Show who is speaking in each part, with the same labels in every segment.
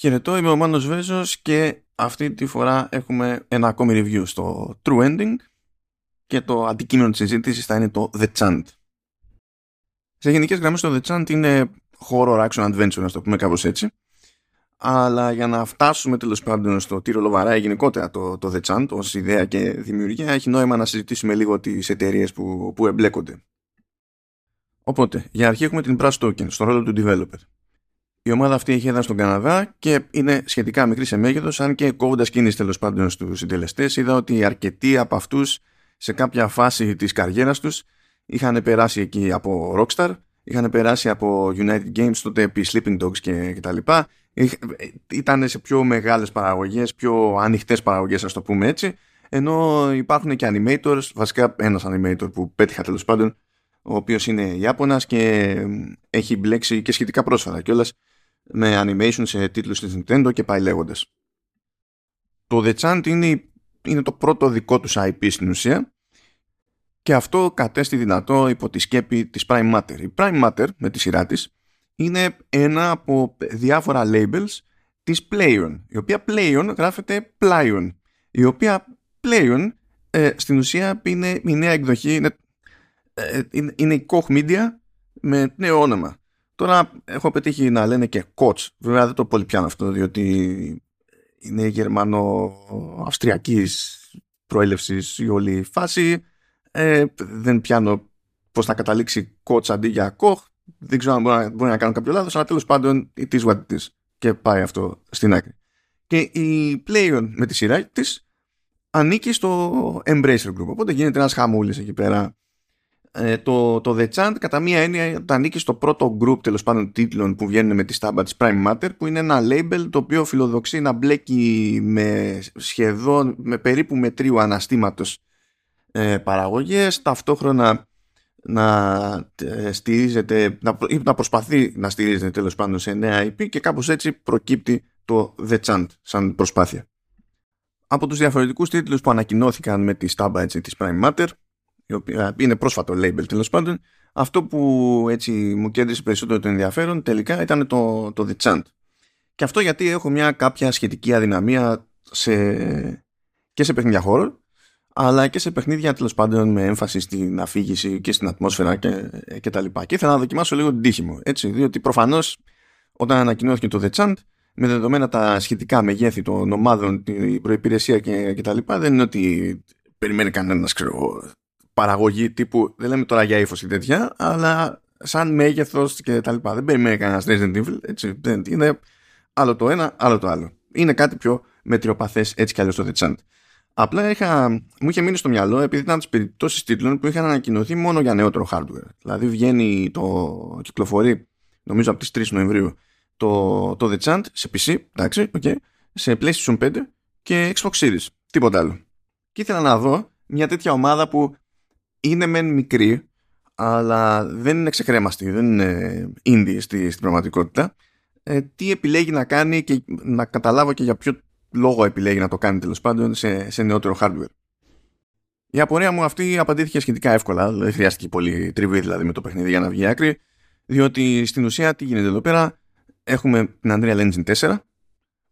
Speaker 1: Χαιρετώ, είμαι ο Μάνος Βέζος και αυτή τη φορά έχουμε ένα ακόμη review στο True Ending και το αντικείμενο της συζήτησης θα είναι το The Chant. Σε γενικές γραμμές το The Chant είναι horror action adventure, να το πούμε κάπως έτσι. Αλλά για να φτάσουμε τέλος πάντων στο τι ρολοβαράει γενικότερα το, το The Chant ως ιδέα και δημιουργία έχει νόημα να συζητήσουμε λίγο τις εταιρείες που, που εμπλέκονται. Οπότε, για αρχή έχουμε την Brass Token στο ρόλο του developer. Η ομάδα αυτή έχει έδρα στον Καναδά και είναι σχετικά μικρή σε μέγεθος, αν και κόβοντας κίνηση τέλος πάντων στους συντελεστές, είδα ότι αρκετοί από αυτούς σε κάποια φάση της καριέρας τους είχαν περάσει εκεί από Rockstar, είχαν περάσει από United Games, τότε επί Sleeping Dogs και, και τα λοιπά. Ήταν σε πιο μεγάλες παραγωγές, πιο ανοιχτές παραγωγές, ας το πούμε έτσι. Ενώ υπάρχουν και animators, βασικά ένας animator που πέτυχα τέλος πάντων, ο οποίος είναι Ιάπωνας και έχει μπλέξει και σχετικά πρόσφατα κιόλας με animation σε τίτλους της Nintendo και πάει λέγοντας. Το The Chant είναι, είναι το πρώτο δικό τους IP στην ουσία και αυτό κατέστη δυνατό υπό τη σκέπη της Prime Matter. Η Prime Matter με τη σειρά της είναι ένα από διάφορα labels της Playon, η οποία Playon γράφεται Plyon, η οποία Playon ε, στην ουσία είναι η νέα εκδοχή, είναι, ε, είναι η Koch Media με νέο όνομα. Τώρα έχω πετύχει να λένε και coach. Βέβαια δεν το πολύ πιάνω αυτό, διότι είναι γερμανο-αυστριακής προέλευσης η όλη φάση. Ε, δεν πιάνω πώς θα καταλήξει coach αντί για koch. Δεν ξέρω αν μπορεί, μπορεί να κάνω κάποιο λάθος, αλλά τέλος πάντων it is what it is. Και πάει αυτό στην άκρη. Και η Playon με τη σειρά της ανήκει στο Embracer Group. Οπότε γίνεται ένας χαμούλης εκεί πέρα ε, το, το The Chant κατά μία έννοια τα ανήκει στο πρώτο group τέλος πάντων τίτλων που βγαίνουν με τη στάμπα της Prime Matter που είναι ένα label το οποίο φιλοδοξεί να μπλέκει με σχεδόν με περίπου μετρίου αναστήματος ε, παραγωγές ταυτόχρονα να ε, στηρίζεται να, να προσπαθεί να στηρίζεται τέλος πάντων σε νέα IP και κάπως έτσι προκύπτει το The Chant σαν προσπάθεια. Από τους διαφορετικούς τίτλους που ανακοινώθηκαν με τη στάμπα έτσι, της Prime Matter η οποία είναι πρόσφατο label τέλος πάντων, αυτό που έτσι μου κέντρισε περισσότερο το ενδιαφέρον τελικά ήταν το, το The Chant. Και αυτό γιατί έχω μια κάποια σχετική αδυναμία σε, και σε παιχνίδια χώρο, αλλά και σε παιχνίδια τέλος πάντων με έμφαση στην αφήγηση και στην ατμόσφαιρα και, και τα λοιπά. Και ήθελα να δοκιμάσω λίγο την τύχη μου, έτσι, διότι προφανώς όταν ανακοινώθηκε το The Chant, με δεδομένα τα σχετικά μεγέθη των ομάδων, την προπηρεσία και, και τα λοιπά, δεν είναι ότι περιμένει κανένας, ξέρω παραγωγή τύπου, δεν λέμε τώρα για ύφος ή τέτοια, αλλά σαν μέγεθος και τα λοιπά. Δεν περιμένει κανένας Resident Evil, έτσι. Δεν, είναι άλλο το ένα, άλλο το άλλο. Είναι κάτι πιο μετριοπαθές έτσι κι αλλιώς το The Chant. Απλά είχα, μου είχε μείνει στο μυαλό επειδή ήταν τις περιπτώσεις τίτλων που είχαν ανακοινωθεί μόνο για νεότερο hardware. Δηλαδή βγαίνει το κυκλοφορεί, νομίζω από τις 3 Νοεμβρίου, το, το The Chant σε PC, εντάξει, okay, σε PlayStation 5 και Xbox Series. Τίποτα άλλο. Και ήθελα να δω μια τέτοια ομάδα που είναι μεν μικρή, αλλά δεν είναι ξεκρέμαστη, δεν είναι indie στη, στην πραγματικότητα. Ε, τι επιλέγει να κάνει και να καταλάβω και για ποιο λόγο επιλέγει να το κάνει τέλος πάντων σε, σε νεότερο hardware. Η απορία μου αυτή απαντήθηκε σχετικά εύκολα, δεν χρειάστηκε πολύ τριβή δηλαδή με το παιχνίδι για να βγει άκρη, διότι στην ουσία τι γίνεται εδώ πέρα, έχουμε την Unreal Engine 4,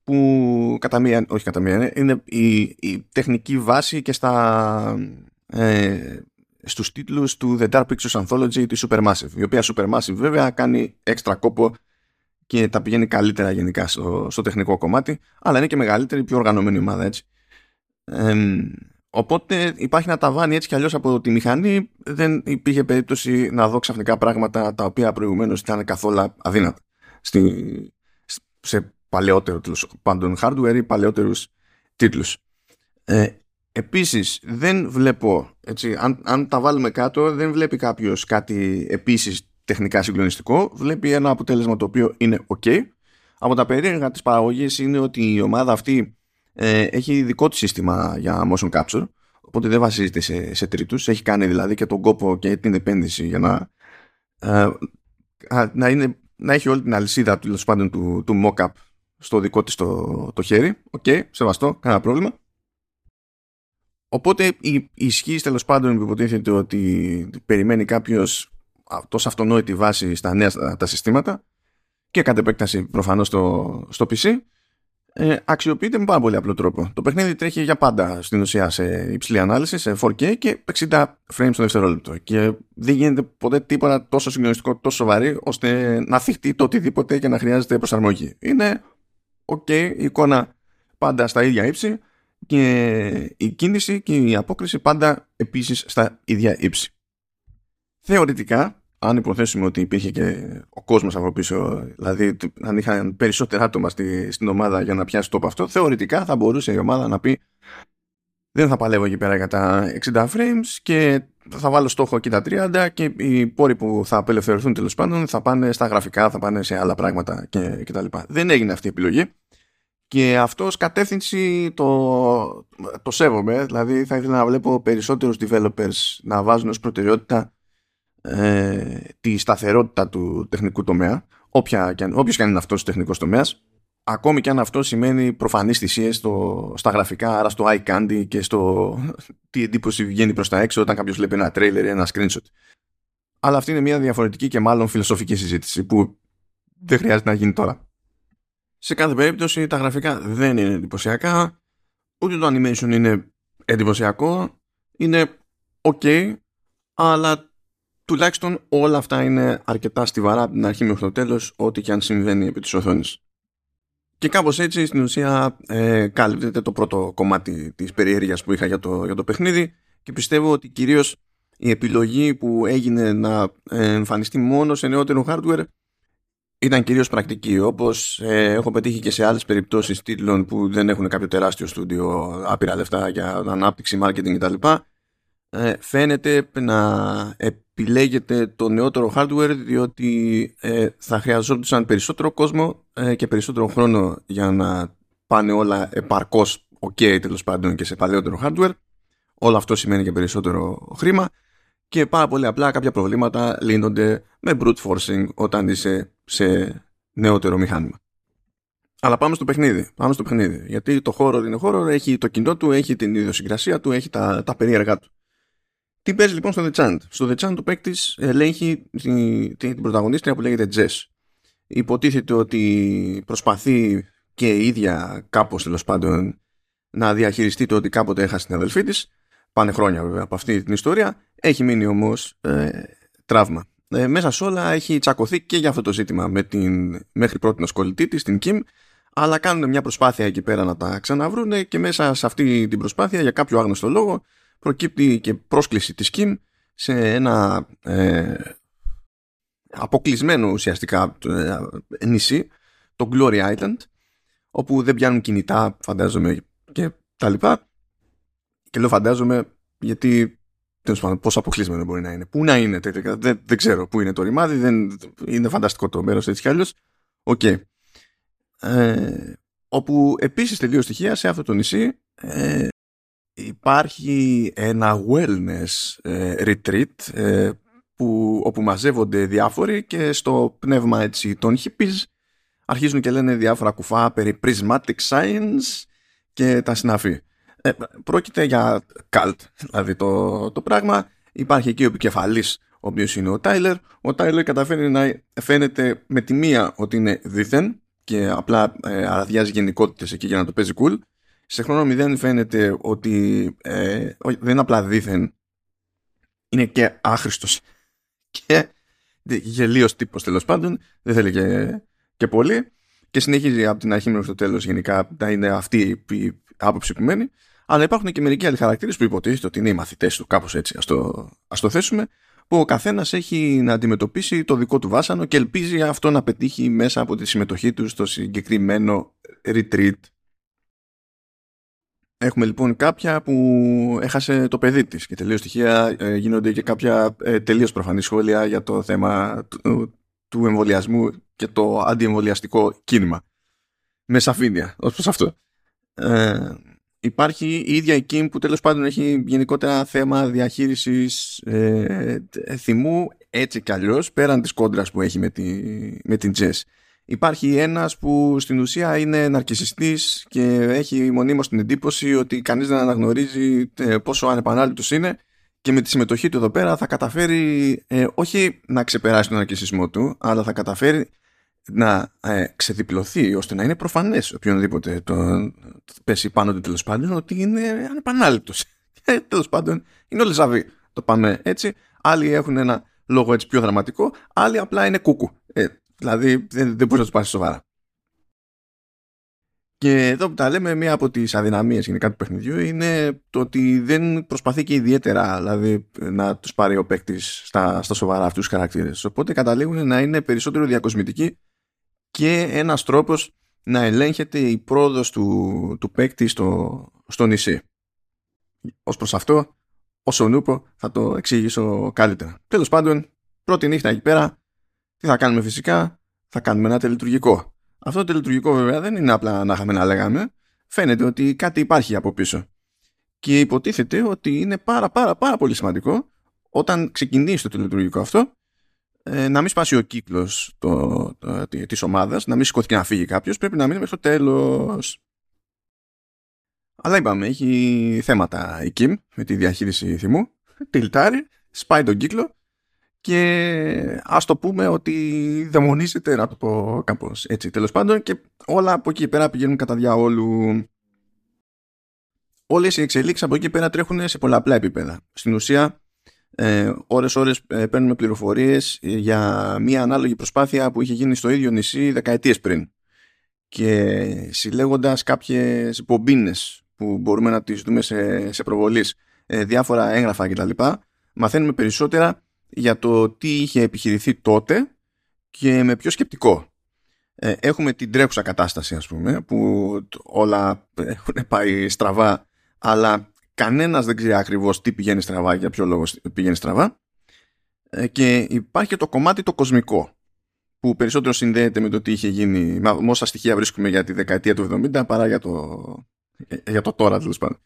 Speaker 1: που κατά μία, όχι κατά μία, είναι η, η τεχνική βάση και στα ε, στους τίτλους του The Dark Pictures Anthology της Supermassive η οποία Supermassive βέβαια κάνει έξτρα κόπο και τα πηγαίνει καλύτερα γενικά στο, στο τεχνικό κομμάτι αλλά είναι και μεγαλύτερη, πιο οργανωμένη ομάδα έτσι. Οπότε υπάρχει ένα ταβάνι έτσι κι αλλιώς από τη μηχανή. Δεν υπήρχε περίπτωση να δω ξαφνικά πράγματα τα οποία προηγουμένως ήταν καθόλου αδύνατα στη, σε παλαιότερο τέλος πάντων hardware ή παλαιότερους τίτλους. Ε, Επίσης δεν βλέπω, έτσι, αν, αν τα βάλουμε κάτω δεν βλέπει κάποιος κάτι επίσης τεχνικά συγκλονιστικό, βλέπει ένα αποτέλεσμα το οποίο είναι ok. Από τα περίεργα της παραγωγής είναι ότι η ομάδα αυτή ε, έχει δικό της σύστημα για motion capture, οπότε δεν βασίζεται σε, σε τρίτους, έχει κάνει δηλαδή και τον κόπο και την επένδυση για να, ε, να, είναι, να έχει όλη την αλυσίδα του, του, του mock-up στο δικό της το, το χέρι. OK, okay, σεβαστό, κανένα πρόβλημα. Οπότε η ισχύ τέλος πάντων που υποτίθεται ότι περιμένει κάποιος τόσο αυτονόητη βάση στα νέα τα συστήματα και κατ' επέκταση προφανώς στο, στο PC ε, αξιοποιείται με πάρα πολύ απλό τρόπο. Το παιχνίδι τρέχει για πάντα στην ουσία σε υψηλή ανάλυση, σε 4K και 60 frames το δευτερόλεπτο. Και δεν γίνεται ποτέ τίποτα τόσο συγκλονιστικό, τόσο σοβαρή, ώστε να θυχτεί το οτιδήποτε και να χρειάζεται προσαρμογή. Είναι OK, η εικόνα πάντα στα ίδια ύψη και η κίνηση και η απόκριση πάντα επίσης στα ίδια ύψη. Θεωρητικά, αν υποθέσουμε ότι υπήρχε και ο κόσμος από πίσω, δηλαδή αν είχαν περισσότερα άτομα στη, στην ομάδα για να πιάσει το αυτό, θεωρητικά θα μπορούσε η ομάδα να πει δεν θα παλεύω εκεί πέρα για τα 60 frames και θα βάλω στόχο εκεί τα 30 και οι πόροι που θα απελευθερωθούν τέλος πάντων θα πάνε στα γραφικά, θα πάνε σε άλλα πράγματα κτλ. Δεν έγινε αυτή η επιλογή και αυτό ως κατεύθυνση το, το σέβομαι δηλαδή θα ήθελα να βλέπω περισσότερους developers να βάζουν ως προτεραιότητα ε, τη σταθερότητα του τεχνικού τομέα, όποια, όποιος και αν είναι αυτός ο τεχνικός τομέας, ακόμη και αν αυτό σημαίνει προφανείς θυσίες στα γραφικά, άρα στο iCandy και στο τι εντύπωση βγαίνει προς τα έξω όταν κάποιος βλέπει ένα trailer ή ένα screenshot. Αλλά αυτή είναι μια διαφορετική και μάλλον φιλοσοφική συζήτηση που δεν χρειάζεται να γίνει τώρα. Σε κάθε περίπτωση τα γραφικά δεν είναι εντυπωσιακά, ούτε το animation είναι εντυπωσιακό, είναι ok, αλλά τουλάχιστον όλα αυτά είναι αρκετά στιβαρά από την αρχή μέχρι το τέλος ό,τι και αν συμβαίνει επί της οθόνης. Και κάπως έτσι στην ουσία ε, κάλυπτεται το πρώτο κομμάτι της περιέργειας που είχα για το, για το παιχνίδι και πιστεύω ότι κυρίως η επιλογή που έγινε να εμφανιστεί μόνος σε νεότερο hardware ήταν κυρίως πρακτική όπως ε, έχω πετύχει και σε άλλες περιπτώσεις τίτλων που δεν έχουν κάποιο τεράστιο στούντιο άπειρα λεφτά για ανάπτυξη, marketing κτλ ε, φαίνεται να επιλέγεται το νεότερο hardware διότι ε, θα χρειαζόντουσαν περισσότερο κόσμο ε, και περισσότερο χρόνο για να πάνε όλα επαρκώς ok τέλος πάντων και σε παλαιότερο hardware. Όλο αυτό σημαίνει και περισσότερο χρήμα και πάρα πολύ απλά κάποια προβλήματα λύνονται με brute forcing όταν είσαι σε νεότερο μηχάνημα. Αλλά πάμε στο παιχνίδι. Πάμε στο παιχνίδι. Γιατί το χώρο είναι χώρο, έχει το κοινό του, έχει την ιδιοσυγκρασία του, έχει τα, τα περίεργα του. Τι παίζει λοιπόν στο The Chant; Στο The Chant το παίκτης ελέγχει την, την πρωταγωνίστρια που λέγεται Jess. Υποτίθεται ότι προσπαθεί και η ίδια κάπως τέλος πάντων να διαχειριστεί το ότι κάποτε έχασε την αδελφή της. Πάνε χρόνια βέβαια από αυτή την ιστορία. Έχει μείνει όμως ε, τραύμα. Ε, μέσα σε όλα έχει τσακωθεί και για αυτό το ζήτημα με την μέχρι πρώτη νοσκολητή της, την Kim, αλλά κάνουν μια προσπάθεια εκεί πέρα να τα ξαναβρούνε και μέσα σε αυτή την προσπάθεια για κάποιο άγνωστο λόγο προκύπτει και πρόσκληση της Kim σε ένα ε, αποκλεισμένο ουσιαστικά ε, νησί, το Glory Island, όπου δεν πιάνουν κινητά, φαντάζομαι, και τα λοιπά. Και λέω φαντάζομαι γιατί τέλος πάντων πόσο αποκλεισμένο μπορεί να είναι. Πού να είναι τελικά, δεν, δεν ξέρω πού είναι το ρημάδι, δεν, είναι φανταστικό το μέρος έτσι κι αλλιώς. OK. Okay. Ε, όπου επίσης τελείως τυχαία σε αυτό το νησί ε, υπάρχει ένα wellness ε, retreat ε, που, όπου μαζεύονται διάφοροι και στο πνεύμα έτσι των hippies αρχίζουν και λένε διάφορα κουφά περί prismatic science και τα συναφή. Ε, πρόκειται για cult, δηλαδή το, το πράγμα. Υπάρχει εκεί ο επικεφαλής ο οποίος είναι ο Τάιλερ. Ο Τάιλερ καταφέρει να φαίνεται με τη μία ότι είναι δίθεν και απλά ε, αραδιάζει γενικότητες εκεί για να το παίζει cool. Σε χρόνο μηδέν φαίνεται ότι ε, δεν είναι απλά δίθεν είναι και άχρηστος. Και γελίος τύπος τέλος πάντων. Δεν θέλει και, και πολύ. Και συνεχίζει από την αρχή μέχρι το τέλος γενικά να είναι αυτή η άποψη που μένει αλλά υπάρχουν και μερικοί άλλοι χαρακτήρες που υποτίθεται ότι είναι οι μαθητές του κάπως έτσι ας το, ας το θέσουμε που ο καθένας έχει να αντιμετωπίσει το δικό του βάσανο και ελπίζει αυτό να πετύχει μέσα από τη συμμετοχή του στο συγκεκριμένο retreat Έχουμε λοιπόν κάποια που έχασε το παιδί της και τελείως στοιχεία ε, γίνονται και κάποια ε, τελείως προφανή σχόλια για το θέμα του, του εμβολιασμού και το αντιεμβολιαστικό κίνημα. Με σαφήνεια, ως προς αυτό. Ε, υπάρχει η ίδια η Kim που τέλος πάντων έχει γενικότερα θέμα διαχείρισης ε, θυμού έτσι κι αλλιώς πέραν της κόντρας που έχει με, τη, με την Jess. Υπάρχει ένας που στην ουσία είναι ναρκισιστής και έχει μονίμως την εντύπωση ότι κανείς δεν αναγνωρίζει ε, πόσο ανεπανάληπτος είναι και με τη συμμετοχή του εδώ πέρα θα καταφέρει ε, όχι να ξεπεράσει τον ναρκισισμό του αλλά θα καταφέρει να ε, ξεδιπλωθεί ώστε να είναι προφανές οποιονδήποτε το, το πέσει πάνω του τέλος πάντων ότι είναι ανεπανάληπτος. Και τέλος πάντων είναι όλοι ζαβοί. Το πάμε έτσι. Άλλοι έχουν ένα λόγο έτσι πιο δραματικό, άλλοι απλά είναι κούκου. Ε, δηλαδή δεν, δεν μπορείς να του πάρει σοβαρά. Και εδώ που τα λέμε, μία από τις αδυναμίες γενικά του παιχνιδιού είναι το ότι δεν προσπαθεί και ιδιαίτερα δηλαδή, να τους πάρει ο παίκτης στα, στα σοβαρά αυτούς τους χαρακτήρες. Οπότε καταλήγουν να είναι περισσότερο διακοσμητικοί και ένας τρόπος να ελέγχεται η πρόοδος του, του παίκτη στο, στο νησί. Ω προς αυτό, όσο νούπο θα το εξηγήσω καλύτερα. Τέλος πάντων, πρώτη νύχτα εκεί πέρα, τι θα κάνουμε φυσικά, θα κάνουμε ένα τελειτουργικό. Αυτό το τελειτουργικό βέβαια δεν είναι απλά να είχαμε να λέγαμε. Φαίνεται ότι κάτι υπάρχει από πίσω. Και υποτίθεται ότι είναι πάρα πάρα πάρα πολύ σημαντικό όταν ξεκινήσει το τελειτουργικό αυτό ε, να μην σπάσει ο κύκλος το, το, της ομάδας, να μην σηκωθεί και να φύγει κάποιος, πρέπει να μείνει μέχρι το τέλος. Αλλά είπαμε, έχει θέματα η Kim με τη διαχείριση θυμού, τυλτάρει, σπάει τον κύκλο και ας το πούμε ότι δαιμονίζεται να το πω κάπως έτσι τέλος πάντων και όλα από εκεί πέρα πηγαίνουν κατά διαόλου. Όλες οι εξελίξεις από εκεί πέρα τρέχουν σε πολλαπλά επίπεδα. Στην ουσία ε, ώρες ώρες ε, παίρνουμε πληροφορίες για μια ανάλογη προσπάθεια που είχε γίνει στο ίδιο νησί δεκαετίες πριν και συλλέγοντας κάποιες μπομπίνες που μπορούμε να τις δούμε σε, σε προβολής ε, διάφορα έγγραφα κτλ μαθαίνουμε περισσότερα για το τι είχε επιχειρηθεί τότε και με ποιο σκεπτικό. Ε, έχουμε την τρέχουσα κατάσταση ας πούμε που όλα έχουν πάει στραβά αλλά κανένας δεν ξέρει ακριβώς τι πηγαίνει στραβά για ποιο λόγο πηγαίνει στραβά ε, και υπάρχει και το κομμάτι το κοσμικό που περισσότερο συνδέεται με το τι είχε γίνει με όσα στοιχεία βρίσκουμε για τη δεκαετία του 70 παρά για το, για το τώρα τέλος πάντων.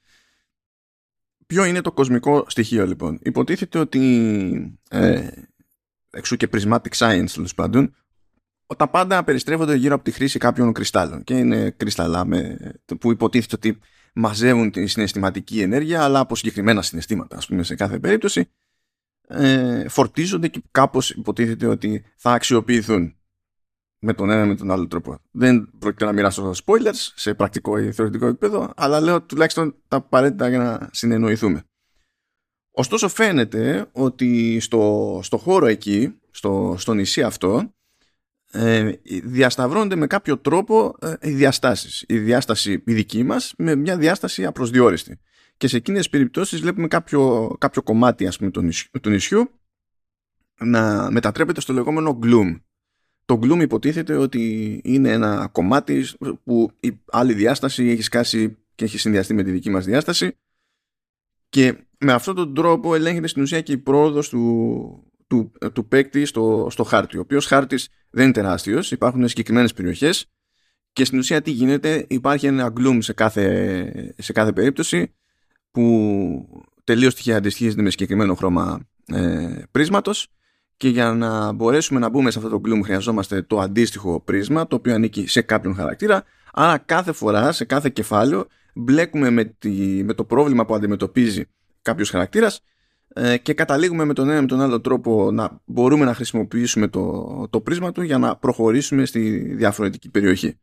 Speaker 1: Ποιο είναι το κοσμικό στοιχείο λοιπόν; Υποτίθεται ότι ε, εξού και prismatic science τέλος πάντων τα πάντα περιστρέφονται γύρω από τη χρήση κάποιων κρυστάλλων και είναι κρυσταλλά με, που υποτίθεται ότι μαζεύουν τη συναισθηματική ενέργεια αλλά από συγκεκριμένα συναισθήματα ας πούμε σε κάθε περίπτωση ε, φορτίζονται και κάπως υποτίθεται ότι θα αξιοποιηθούν με τον ένα με τον άλλο τρόπο. Δεν πρόκειται να μοιράσω spoilers σε πρακτικό ή θεωρητικό επίπεδο, αλλά λέω τουλάχιστον τα απαραίτητα για να συνεννοηθούμε. Ωστόσο φαίνεται ότι στο, στο χώρο εκεί, στο, στο νησί αυτό, ε, διασταυρώνονται με κάποιο τρόπο ε, οι διαστάσεις. Η διάσταση η δική μας με μια διάσταση απροσδιόριστη. Και σε εκείνες τις περιπτώσεις βλέπουμε κάποιο, κάποιο κομμάτι ας πούμε, του, νησιού, του νησιού να μετατρέπεται στο λεγόμενο gloom το Gloom υποτίθεται ότι είναι ένα κομμάτι που η άλλη διάσταση έχει σκάσει και έχει συνδυαστεί με τη δική μας διάσταση και με αυτόν τον τρόπο ελέγχεται στην ουσία και η πρόοδος του, του, του παίκτη στο, στο χάρτη ο οποίος χάρτης δεν είναι τεράστιος υπάρχουν συγκεκριμένες περιοχές και στην ουσία τι γίνεται υπάρχει ένα gloom σε κάθε, σε κάθε περίπτωση που τελείως τυχαία αντιστοιχίζεται με συγκεκριμένο χρώμα ε, πρίσματος και για να μπορέσουμε να μπούμε σε αυτό το gloom χρειαζόμαστε το αντίστοιχο πρίσμα το οποίο ανήκει σε κάποιον χαρακτήρα. Άρα κάθε φορά, σε κάθε κεφάλαιο μπλέκουμε με, τη, με το πρόβλημα που αντιμετωπίζει κάποιος χαρακτήρας ε, και καταλήγουμε με τον ένα με τον άλλο τρόπο να μπορούμε να χρησιμοποιήσουμε το, το πρίσμα του για να προχωρήσουμε στη διαφορετική περιοχή.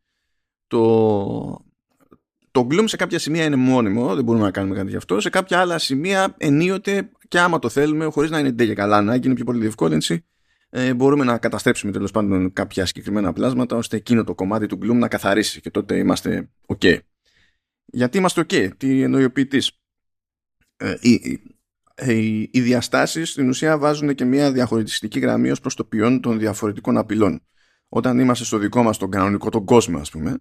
Speaker 1: Το, το Gloom σε κάποια σημεία είναι μόνιμο, δεν μπορούμε να κάνουμε κάτι γι' αυτό. Σε κάποια άλλα σημεία ενίοτε και άμα το θέλουμε, χωρίς να είναι ντε και καλά να είναι πιο πολύ διευκόλυνση, ε, μπορούμε να καταστρέψουμε τέλος πάντων κάποια συγκεκριμένα πλάσματα ώστε εκείνο το κομμάτι του Gloom να καθαρίσει και τότε είμαστε OK. Γιατί είμαστε OK, τι εννοεί ο ποιητής. Ε, οι, οι, οι διαστάσεις στην ουσία βάζουν και μια διαχωριστική γραμμή ως προς το ποιόν των διαφορετικών απειλών. Όταν είμαστε στο δικό μας τον κανονικό τον κόσμο, ας πούμε,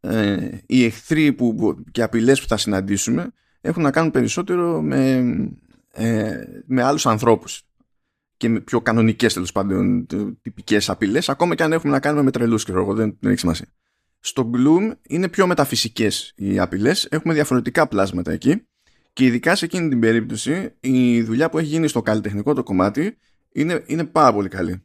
Speaker 1: ε, οι εχθροί που, και απειλές που θα συναντήσουμε έχουν να κάνουν περισσότερο με, ε, με άλλους ανθρώπους και με πιο κανονικές τέλος πάντων τυπικές απειλές ακόμα και αν έχουμε να κάνουμε με τρελούς και δεν, δεν έχει σημασία. Στο Gloom είναι πιο μεταφυσικές οι απειλές, έχουμε διαφορετικά πλάσματα εκεί και ειδικά σε εκείνη την περίπτωση η δουλειά που έχει γίνει στο καλλιτεχνικό το κομμάτι είναι, είναι πάρα πολύ καλή.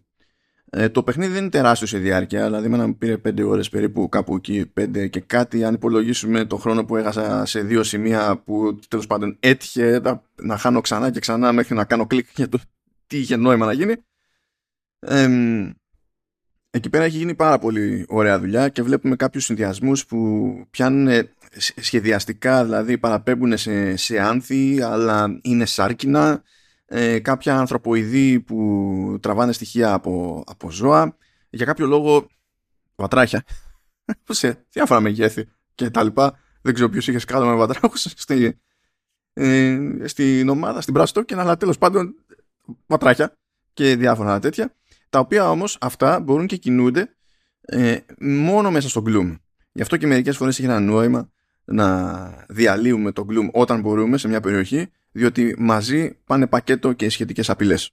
Speaker 1: Ε, το παιχνίδι δεν είναι τεράστιο σε διάρκεια, δηλαδή με πήρε 5 ώρες περίπου κάπου εκεί, 5 και κάτι. Αν υπολογίσουμε το χρόνο που έχασα σε δύο σημεία που τέλος πάντων έτυχε να, να χάνω ξανά και ξανά μέχρι να κάνω κλικ για το τι είχε νόημα να γίνει. Ε, εκεί πέρα έχει γίνει πάρα πολύ ωραία δουλειά και βλέπουμε κάποιους συνδυασμούς που πιάνουν σχεδιαστικά, δηλαδή παραπέμπουν σε, σε άνθη, αλλά είναι σάρκινα, ε, κάποια ανθρωποειδή που τραβάνε στοιχεία από, από ζώα, για κάποιο λόγο βατράχια, σε διάφορα μεγέθη και τα λοιπά. Δεν ξέρω ποιος είχε σκάλα με βατράχους στη, ε, στην ομάδα, στην Brass Token, αλλά τέλος πάντων βατράχια και διάφορα τέτοια, τα οποία όμως αυτά μπορούν και κινούνται ε, μόνο μέσα στο Gloom. Γι' αυτό και μερικές φορές έχει ένα νόημα να διαλύουμε το Gloom όταν μπορούμε σε μια περιοχή, διότι μαζί πάνε πακέτο και σχετικές απειλές.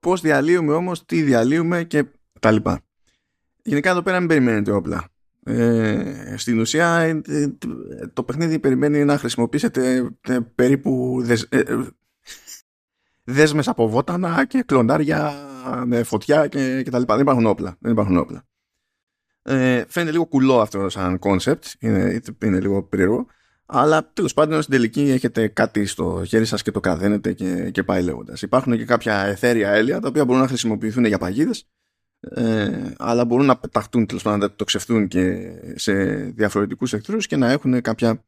Speaker 1: Πώς διαλύουμε όμως, τι διαλύουμε και τα λοιπά. Γενικά εδώ πέρα μην περιμένετε όπλα. Ε, στην ουσία ε, ε, το παιχνίδι περιμένει να χρησιμοποιήσετε ε, περίπου δεσ, δέσμες από βότανα και κλονάρια με φωτιά και, και τα λοιπά. Δεν υπάρχουν όπλα. Δεν υπάρχουν όπλα. Ε, φαίνεται λίγο κουλό αυτό σαν concept, είναι, είναι λίγο περίεργο, αλλά τέλος πάντων στην τελική έχετε κάτι στο χέρι σας και το κραδένετε και, και πάει λέγοντας. Υπάρχουν και κάποια εθέρια έλαια τα οποία μπορούν να χρησιμοποιηθούν για παγίδες, ε, αλλά μπορούν να πεταχτούν τέλος πάντων να το ξεφτούν και σε διαφορετικούς εχθρούς και να έχουν κάποια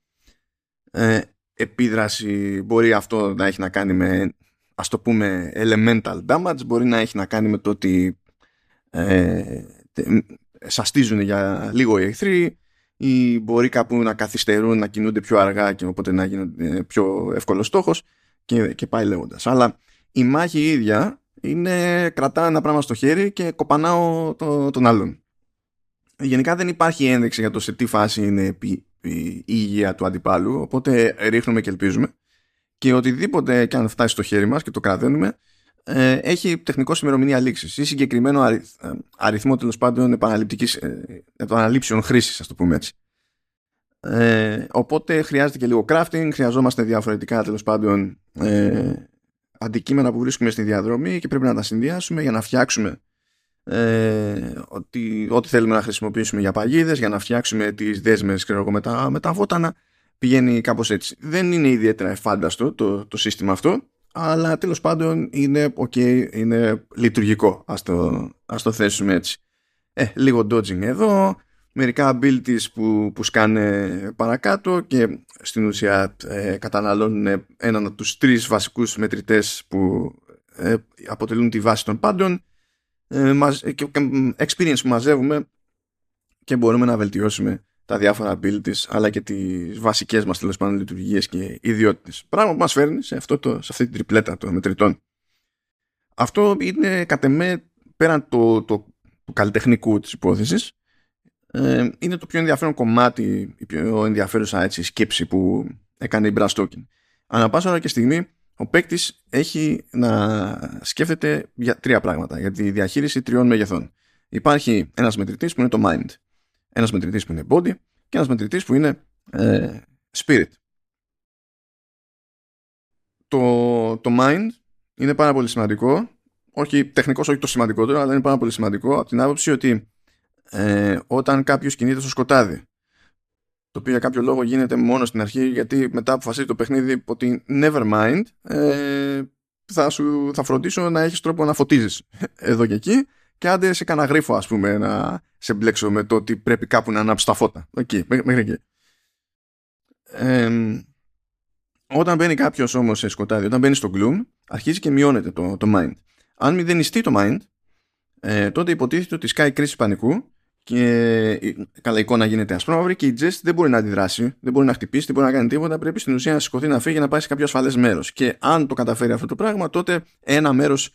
Speaker 1: ε, επίδραση. Μπορεί αυτό να έχει να κάνει με ας το πούμε elemental damage, μπορεί να έχει να κάνει με το ότι ε, σαστίζουν για λίγο οι εχθροί ή μπορεί κάπου να καθυστερούν, να κινούνται πιο αργά και οπότε να γίνουν πιο εύκολος στόχος και, και πάει λέγοντας. Αλλά η μάχη η ίδια είναι κρατάω ένα πράγμα στο χέρι και κοπανάω το, τον άλλον. Γενικά δεν υπάρχει ένδειξη για το σε τι φάση είναι η, η υγεία του αντιπάλου, οπότε ρίχνουμε και ελπίζουμε. Και οτιδήποτε και αν φτάσει στο χέρι μας και το κραταίνουμε, ε, έχει τεχνικό ημερομηνία λήξης ή συγκεκριμένο ε, αριθμό τέλος πάντων επαναληπτικής, ε, επαναλήψεων χρήσης, ας το πούμε έτσι. Ε, οπότε χρειάζεται και λίγο crafting, χρειαζόμαστε διαφορετικά τέλος πάντων ε, αντικείμενα που βρίσκουμε στη διαδρομή και πρέπει να τα συνδυάσουμε για να φτιάξουμε ε, ότι, ό,τι θέλουμε να χρησιμοποιήσουμε για παγίδες, για να φτιάξουμε τις δέσμες ξέρω, με, τα, με τα βότανα. Πηγαίνει κάπως έτσι. Δεν είναι ιδιαίτερα εφάνταστο το, το σύστημα αυτό, αλλά τέλος πάντων είναι ok, είναι λειτουργικό. Ας το, ας το θέσουμε έτσι. Ε, λίγο dodging εδώ. Μερικά abilities που, που σκάνε παρακάτω και στην ουσία ε, καταναλώνουν έναν από τους τρεις βασικούς μετρητές που ε, αποτελούν τη βάση των πάντων. Ε, και, και experience που μαζεύουμε και μπορούμε να βελτιώσουμε τα διάφορα abilities αλλά και τις βασικές μας τέλος πάντων λειτουργίες και ιδιότητες. Πράγμα που μας φέρνει σε, αυτό το, σε αυτή την τριπλέτα των μετρητών. Αυτό είναι κατ' εμέ πέραν το, το, του καλλιτεχνικού της υπόθεσης ε, είναι το πιο ενδιαφέρον κομμάτι, η πιο ενδιαφέρουσα έτσι, σκέψη που έκανε η Brass Talking. Ανά πάσα ώρα και στιγμή ο παίκτης έχει να σκέφτεται για τρία πράγματα για τη διαχείριση τριών μεγεθών. Υπάρχει ένας μετρητής που είναι το mind ένας μετρητής που είναι body και ένας μετρητής που είναι ε, spirit. Το, το mind είναι πάρα πολύ σημαντικό, όχι τεχνικός, όχι το σημαντικότερο, αλλά είναι πάρα πολύ σημαντικό από την άποψη ότι ε, όταν κάποιος κινείται στο σκοτάδι, το οποίο για κάποιο λόγο γίνεται μόνο στην αρχή, γιατί μετά αποφασίζει το παιχνίδι ότι never mind, ε, θα, σου, θα φροντίσω να έχεις τρόπο να φωτίζεις εδώ και εκεί και άντε σε κανένα γρίφο ας πούμε να σε μπλέξω με το ότι πρέπει κάπου να ανάψει τα φώτα. Εκεί, μέχρι εκεί. όταν μπαίνει κάποιος όμως σε σκοτάδι, όταν μπαίνει στο gloom, αρχίζει και μειώνεται το, το mind. Αν μηδενιστεί το mind, ε, τότε υποτίθεται ότι σκάει κρίση πανικού και καλά εικόνα γίνεται ασπρόμαυρη και η Jess δεν μπορεί να αντιδράσει, δεν μπορεί να χτυπήσει, δεν μπορεί να κάνει τίποτα. Πρέπει στην ουσία να σηκωθεί να φύγει να πάει σε κάποιο ασφαλές μέρος. Και αν το καταφέρει αυτό το πράγμα, τότε ένα μέρος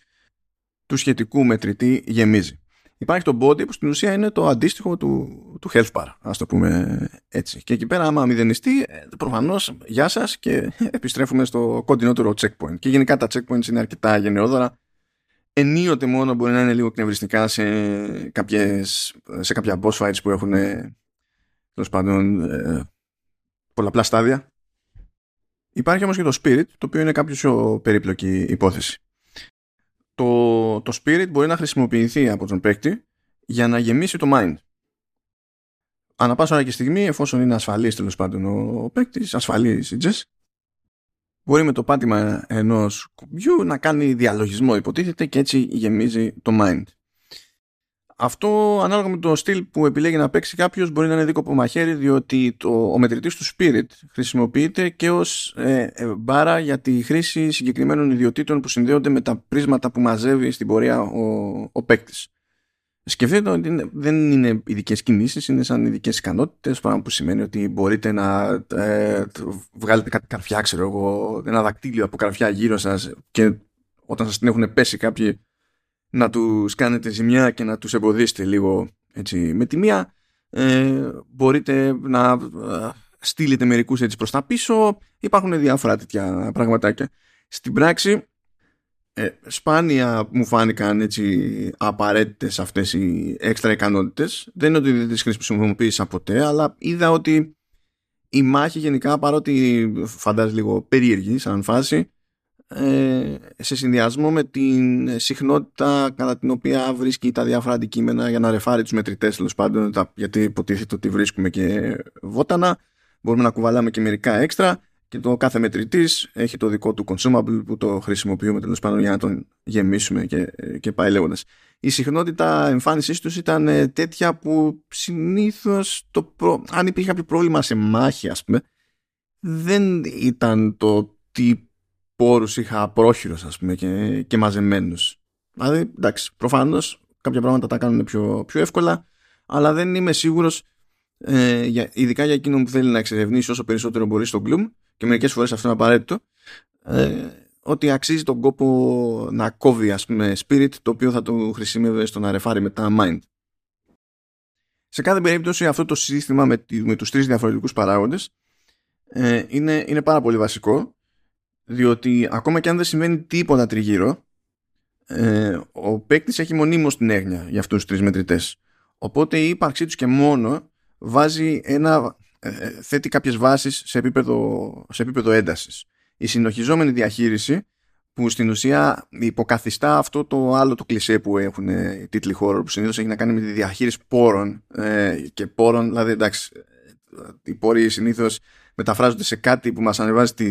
Speaker 1: του σχετικού μετρητή γεμίζει. Υπάρχει το body που στην ουσία είναι το αντίστοιχο του, του health bar, ας το πούμε έτσι. Και εκεί πέρα άμα μηδενιστεί, ε, προφανώς γεια σας και επιστρέφουμε στο κοντινότερο checkpoint. Και γενικά τα checkpoints είναι αρκετά γενναιόδωρα. Ενίοτε μόνο μπορεί να είναι λίγο κνευριστικά σε, κάποιες, σε κάποια boss fights που έχουν τέλος πάντων ε, πολλαπλά στάδια. Υπάρχει όμως και το spirit, το οποίο είναι κάποιος πιο περίπλοκη υπόθεση το, το spirit μπορεί να χρησιμοποιηθεί από τον παίκτη για να γεμίσει το mind. Ανά πάσα ώρα και στιγμή, εφόσον είναι ασφαλής τέλος πάντων ο παίκτης, ασφαλής η Jess, μπορεί με το πάτημα ενός κουμπιού να κάνει διαλογισμό υποτίθεται και έτσι γεμίζει το mind. Αυτό ανάλογα με το στυλ που επιλέγει να παίξει κάποιος μπορεί να είναι δίκοπο μαχαίρι διότι το, ο μετρητής του Spirit χρησιμοποιείται και ως ε, ε, μπάρα για τη χρήση συγκεκριμένων ιδιωτήτων που συνδέονται με τα πρίσματα που μαζεύει στην πορεία ο, ο παίκτης. Σκεφτείτε ότι δεν είναι ειδικές κινήσεις, είναι σαν ειδικές ικανότητες. Πράγμα που σημαίνει ότι μπορείτε να ε, βγάλετε κάτι καρφιά, ξέρω εγώ, ένα δακτύλιο από καρφιά γύρω σας και όταν σας την έχουν πέσει κάποιοι να τους κάνετε ζημιά και να τους εμποδίσετε λίγο έτσι, με τη μία ε, μπορείτε να ε, στείλετε μερικούς έτσι προς τα πίσω. Υπάρχουν διάφορα τέτοια πραγματάκια. Στην πράξη ε, σπάνια μου φάνηκαν έτσι απαραίτητες αυτές οι έξτρα ικανότητες. Δεν είναι ότι δεν τις χρησιμοποίησα ποτέ αλλά είδα ότι η μάχη γενικά παρότι φαντάζει λίγο περίεργη σαν φάση ε, σε συνδυασμό με την συχνότητα κατά την οποία βρίσκει τα διάφορα αντικείμενα για να ρεφάρει τους μετρητές τέλος πάντων γιατί υποτίθεται ότι βρίσκουμε και βότανα μπορούμε να κουβαλάμε και μερικά έξτρα και το κάθε μετρητής έχει το δικό του consumable που το χρησιμοποιούμε τέλος πάντων για να τον γεμίσουμε και, και πάει λέγοντας. Η συχνότητα εμφάνισής τους ήταν ε, τέτοια που συνήθως το αν υπήρχε κάποιο πρόβλημα σε μάχη ας πούμε δεν ήταν το τι πόρους είχα πρόχειρος ας πούμε και, και μαζεμένους. Δηλαδή εντάξει προφανώς κάποια πράγματα τα κάνουν πιο, πιο εύκολα αλλά δεν είμαι σίγουρος ε, για, ειδικά για εκείνον που θέλει να εξερευνήσει όσο περισσότερο μπορεί στο Gloom και μερικές φορές αυτό είναι απαραίτητο ε, ότι αξίζει τον κόπο να κόβει ας πούμε spirit το οποίο θα το χρησιμεύει στο να ρεφάρει μετά mind. Σε κάθε περίπτωση αυτό το σύστημα με, με τους τρεις διαφορετικούς παράγοντες ε, είναι, είναι πάρα πολύ βασικό διότι ακόμα και αν δεν συμβαίνει τίποτα τριγύρω ε, ο παίκτης έχει μονίμως την έγνοια για αυτούς τους τρεις μετρητές. Οπότε η ύπαρξή τους και μόνο βάζει ένα, ε, ε, θέτει κάποιες βάσεις σε επίπεδο, σε επίπεδο έντασης. Η συνοχιζόμενη διαχείριση που στην ουσία υποκαθιστά αυτό το άλλο το κλισέ που έχουν οι τίτλοι χώρο που συνήθως έχει να κάνει με τη διαχείριση πόρων ε, και πόρων, δηλαδή εντάξει οι πόροι συνήθως μεταφράζονται σε κάτι που μας ανεβάζει τη,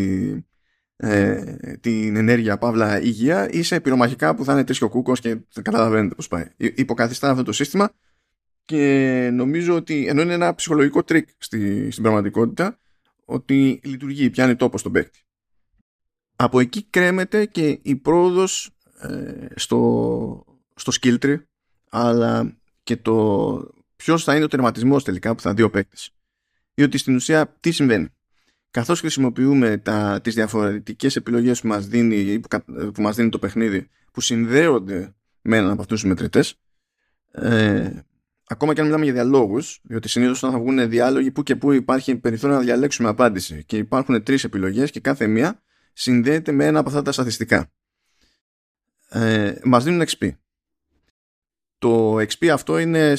Speaker 1: ε, την ενέργεια παύλα υγεία ή σε πυρομαχικά που θα είναι τρεις και ο κούκος και καταλαβαίνετε πώς πάει. Υποκαθιστά αυτό το σύστημα και νομίζω ότι ενώ είναι ένα ψυχολογικό τρικ στη, στην πραγματικότητα ότι λειτουργεί, πιάνει τόπο στον παίκτη. Από εκεί κρέμεται και η πρόοδος ε, στο, στο skill tree αλλά και το ποιος θα είναι ο τερματισμός τελικά που θα δει ο παίκτης. Διότι στην ουσία τι συμβαίνει; Καθώς χρησιμοποιούμε τα, τις διαφορετικές επιλογές που μας, δίνει, που, μας δίνει το παιχνίδι που συνδέονται με έναν από αυτούς τους μετρητές ε, ακόμα και αν μιλάμε για διαλόγους διότι συνήθως όταν θα βγουν διάλογοι που και που υπάρχει περιθώριο να διαλέξουμε απάντηση. Και υπάρχουν τρεις επιλογές και κάθε μία συνδέεται με ένα από αυτά τα στατιστικά. Ε, μας δίνουν XP το XP αυτό είναι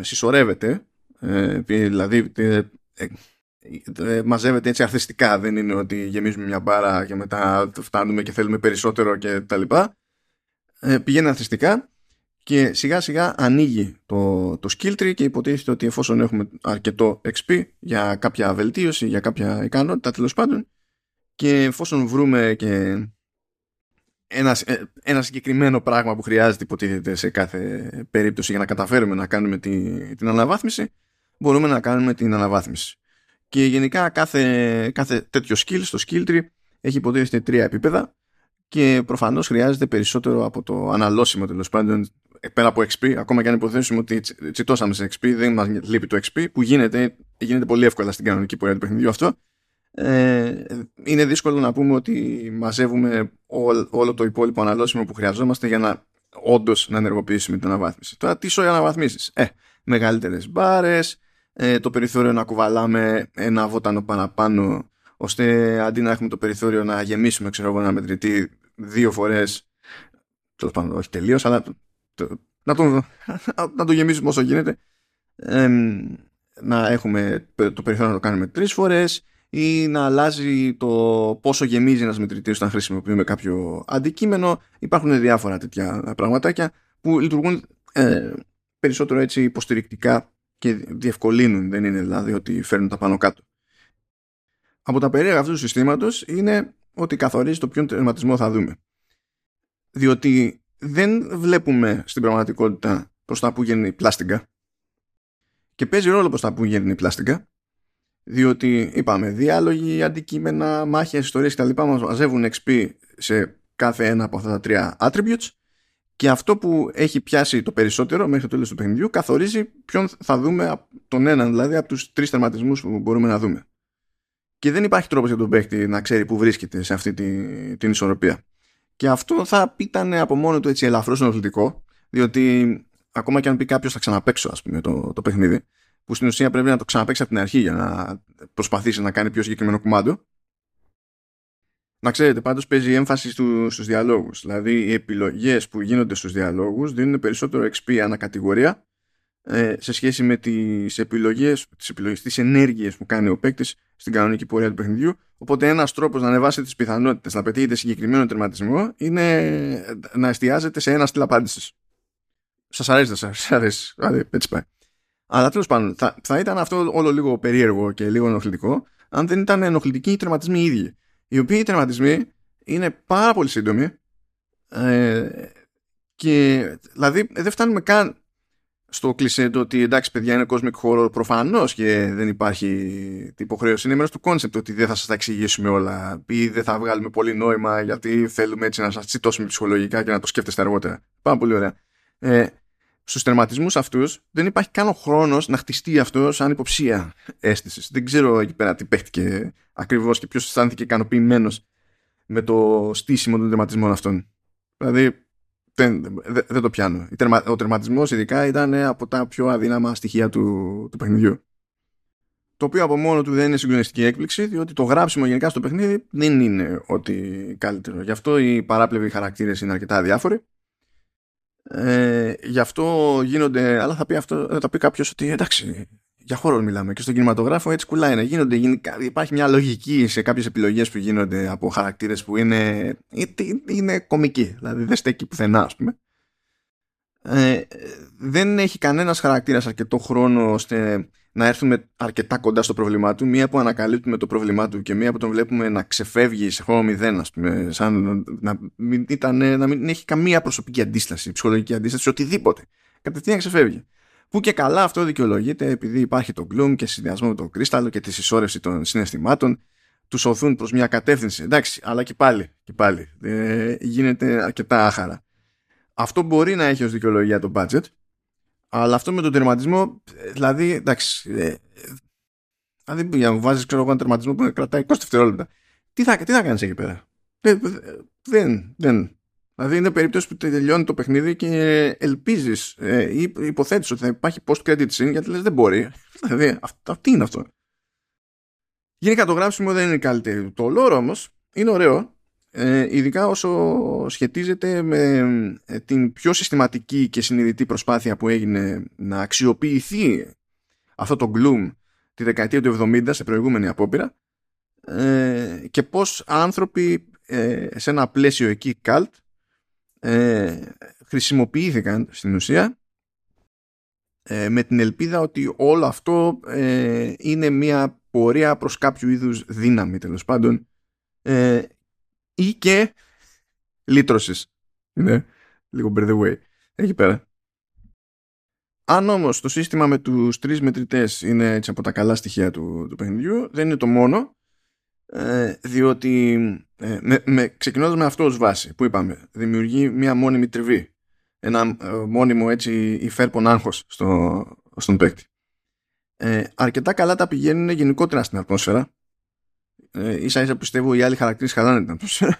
Speaker 1: συσσωρεύεται ε, δηλαδή ε, ε, μαζεύεται έτσι αρθιστικά δεν είναι ότι γεμίζουμε μια μπάρα και μετά φτάνουμε και θέλουμε περισσότερο και τα λοιπά. Ε, πηγαίνει αρθιστικά και σιγά σιγά ανοίγει το, το skill tree και υποτίθεται ότι εφόσον έχουμε αρκετό XP για κάποια βελτίωση, για κάποια ικανότητα τέλος πάντων και εφόσον βρούμε και ένα, ε, ένα συγκεκριμένο πράγμα που χρειάζεται υποτίθεται σε κάθε περίπτωση για να καταφέρουμε να κάνουμε τη, την αναβάθμιση μπορούμε να κάνουμε την αναβάθμιση και γενικά κάθε, κάθε τέτοιο skill στο skill tree έχει υποτίθεται τρία επίπεδα και προφανώς χρειάζεται περισσότερο από το αναλώσιμο τέλος πάντων πέρα από XP, ακόμα και αν υποθέσουμε ότι τσιτώσαμε σε XP, δεν μας λείπει το XP, που γίνεται, γίνεται πολύ εύκολα στην κανονική πορεία του παιχνιδιού αυτό. Ε, είναι δύσκολο να πούμε ότι μαζεύουμε όλο το υπόλοιπο αναλώσιμο που χρειαζόμαστε για να όντως να ενεργοποιήσουμε την αναβάθμιση. Τώρα, τι σώει αναβαθμίσεις; Ε, μεγαλύτερες μπάρες, ε, το περιθώριο να κουβαλάμε ένα βότανο παραπάνω ώστε αντί να έχουμε το περιθώριο να γεμίσουμε ξέρω εγώ ένα μετρητή δύο φορές τέλος πάντων όχι τελείως, αλλά το, να, το, να το γεμίσουμε όσο γίνεται να έχουμε το περιθώριο να το κάνουμε τρεις φορές ή να αλλάζει το πόσο γεμίζει ένας μετρητής όταν χρησιμοποιούμε κάποιο αντικείμενο. Υπάρχουν διάφορα τέτοια πραγματάκια που λειτουργούν ε, περισσότερο έτσι υποστηρικτικά και διευκολύνουν, δεν είναι δηλαδή ότι φέρνουν τα πάνω κάτω. Από τα περίεργα αυτού του συστήματος είναι ότι καθορίζει το ποιον τερματισμό θα δούμε. Διότι δεν βλέπουμε στην πραγματικότητα προς τα που γίνει η πλάστιγκα και παίζει ρόλο προς τα που γίνει η πλάστιγκα διότι είπαμε διάλογοι, αντικείμενα, μάχες, ιστορίες κτλ. μας μαζεύουν XP σε κάθε ένα από αυτά τα τρία attributes και αυτό που έχει πιάσει το περισσότερο μέχρι το τέλος του παιχνιδιού καθορίζει ποιον θα δούμε τον έναν δηλαδή από τους τρεις τερματισμούς που μπορούμε να δούμε. Και δεν υπάρχει τρόπος για τον παίκτη να ξέρει που βρίσκεται σε αυτή τη, την ισορροπία. Και αυτό θα ήταν από μόνο του έτσι ελαφρώς ενοχλητικό, διότι ακόμα και αν πει κάποιος θα ξαναπέξω ας πούμε το, το παιχνίδι, που στην ουσία πρέπει να το ξαναπέξει από την αρχή για να προσπαθήσει να κάνει πιο συγκεκριμένο κουμάντο, να ξέρετε, πάντως παίζει έμφαση στου, στους διαλόγους. Δηλαδή, οι επιλογές που γίνονται στους διαλόγους δίνουν περισσότερο XP ανακατηγορία ε, σε σχέση με τις επιλογές, τις, επιλογές, τις ενέργειες που κάνει ο παίκτης στην κανονική πορεία του παιχνιδιού. Οπότε ένας τρόπος να ανεβάσει τις πιθανότητες να πετύχετε συγκεκριμένο τερματισμό είναι να εστιάζετε σε ένα στυλ απάντησης. Σας αρέσει, δεν σας αρέσει; Άρα, έτσι πάει. Αλλά τέλος πάντων, θα, θα ήταν αυτό όλο λίγο περίεργο και λίγο ενοχλητικό αν δεν ήταν ενοχλητικοί οι τερματισμοί οι ίδιοι οι οποίοι οι τερματισμοί είναι πάρα πολύ σύντομοι ε, και δηλαδή δεν φτάνουμε καν στο κλισέ το ότι εντάξει παιδιά είναι cosmic horror προφανώς και δεν υπάρχει υποχρέωση. Είναι μέρος του concept ότι δεν θα σας τα εξηγήσουμε όλα ή δεν θα βγάλουμε πολύ νόημα γιατί θέλουμε έτσι να σας τσιτώσουμε ψυχολογικά και να το σκέφτεστε αργότερα. Πάρα πολύ ωραία. Ε, Στους τερματισμούς αυτούς δεν υπάρχει καν ο χρόνος να χτιστεί αυτός σαν υποψία αίσθησης. Δεν ξέρω εκεί πέρα τι παίχτηκε ακριβώς και ποιος αισθάνθηκε ικανοποιημένος με το στήσιμο των τερματισμών αυτών. Δηλαδή δεν, δεν, το πιάνω. Ο τερματισμός ειδικά ήταν από τα πιο αδύναμα στοιχεία του, του παιχνιδιού. Το οποίο από μόνο του δεν είναι συγκλονιστική έκπληξη, διότι το γράψιμο γενικά στο παιχνίδι δεν είναι ότι καλύτερο. Γι' αυτό οι παράπλευροι χαρακτήρες είναι αρκετά διάφοροι ε, γι' αυτό γίνονται, αλλά θα πει, αυτό, θα πει κάποιος ότι εντάξει, για χώρο μιλάμε και στον κινηματογράφο έτσι κουλάει να γίνονται. Υπάρχει μια λογική σε κάποιες επιλογές που γίνονται από χαρακτήρες που είναι, είναι κομικοί, δηλαδή δεν στέκει πουθενά, ας πούμε. Ε, δεν έχει κανένας χαρακτήρας αρκετό χρόνο ώστε να έρθουμε αρκετά κοντά στο πρόβλημά του, μία που ανακαλύπτουμε το πρόβλημά του και μία που τον βλέπουμε να ξεφεύγει σε χρόνο μηδέν, ας πούμε, σαν να μην, ήταν, να μην έχει καμία προσωπική αντίσταση, ψυχολογική αντίσταση, οτιδήποτε. Κατευθείαν ξεφεύγει. Που και καλά αυτό δικαιολογείται επειδή υπάρχει το gloom και συνδυασμό με το κρίσταλο και τη συσσόρευση των συναισθημάτων, τους σωθούν προς μια κατεύθυνση. Εντάξει, αλλά και πάλι, και πάλι ε, γίνεται αρκετά άχαρα. Αυτό μπορεί να έχει ως δικαιολογία το budget, αλλά αυτό με τον τερματισμό, δηλαδή, εντάξει, ε, δηλαδή για να βάζεις ξέρω εγώ ένα τερματισμό που κρατάει 20 δευτερόλεπτα, τι θα, τι θα κάνεις εκεί πέρα; Ε, δεν, δεν. Δηλαδή είναι περίπτωση που τελειώνει το παιχνίδι και ελπίζεις ε, ή υποθέτεις ότι θα υπάρχει post-credit scene γιατί λες δεν μπορεί. Δηλαδή, αυτό, τι είναι αυτό; Γενικά το γράψιμο δεν είναι καλύτερο. Το lore όμως είναι ωραίο ε, ειδικά όσο σχετίζεται με ε, την πιο συστηματική και συνειδητή προσπάθεια που έγινε να αξιοποιηθεί αυτό το gloom τη δεκαετία του 70 σε προηγούμενη απόπειρα ε, και πως άνθρωποι ε, σε ένα πλαίσιο εκεί cult ε, χρησιμοποιήθηκαν στην ουσία με την ελπίδα ότι όλο αυτό είναι μια πορεία προς κάποιο είδους δύναμη τέλος πάντων ή και λύτρωσης. Είναι λίγο by the way. Εκεί πέρα. Αν όμως το σύστημα με τους τρεις μετρητές είναι έτσι από τα καλά στοιχεία του, του παιχνιδιού, δεν είναι το μόνο, ε, διότι ε, με, με, ξεκινώντας με αυτό ως βάση που είπαμε, δημιουργεί μια μόνιμη τριβή. Ένα ε, μόνιμο έτσι υφέρπον άγχος στο, στον παίκτη. Ε, αρκετά καλά τα πηγαίνουν γενικότερα στην ατμόσφαιρα ε, ίσα ίσα πιστεύω οι άλλοι χαρακτήρες χαλάνε την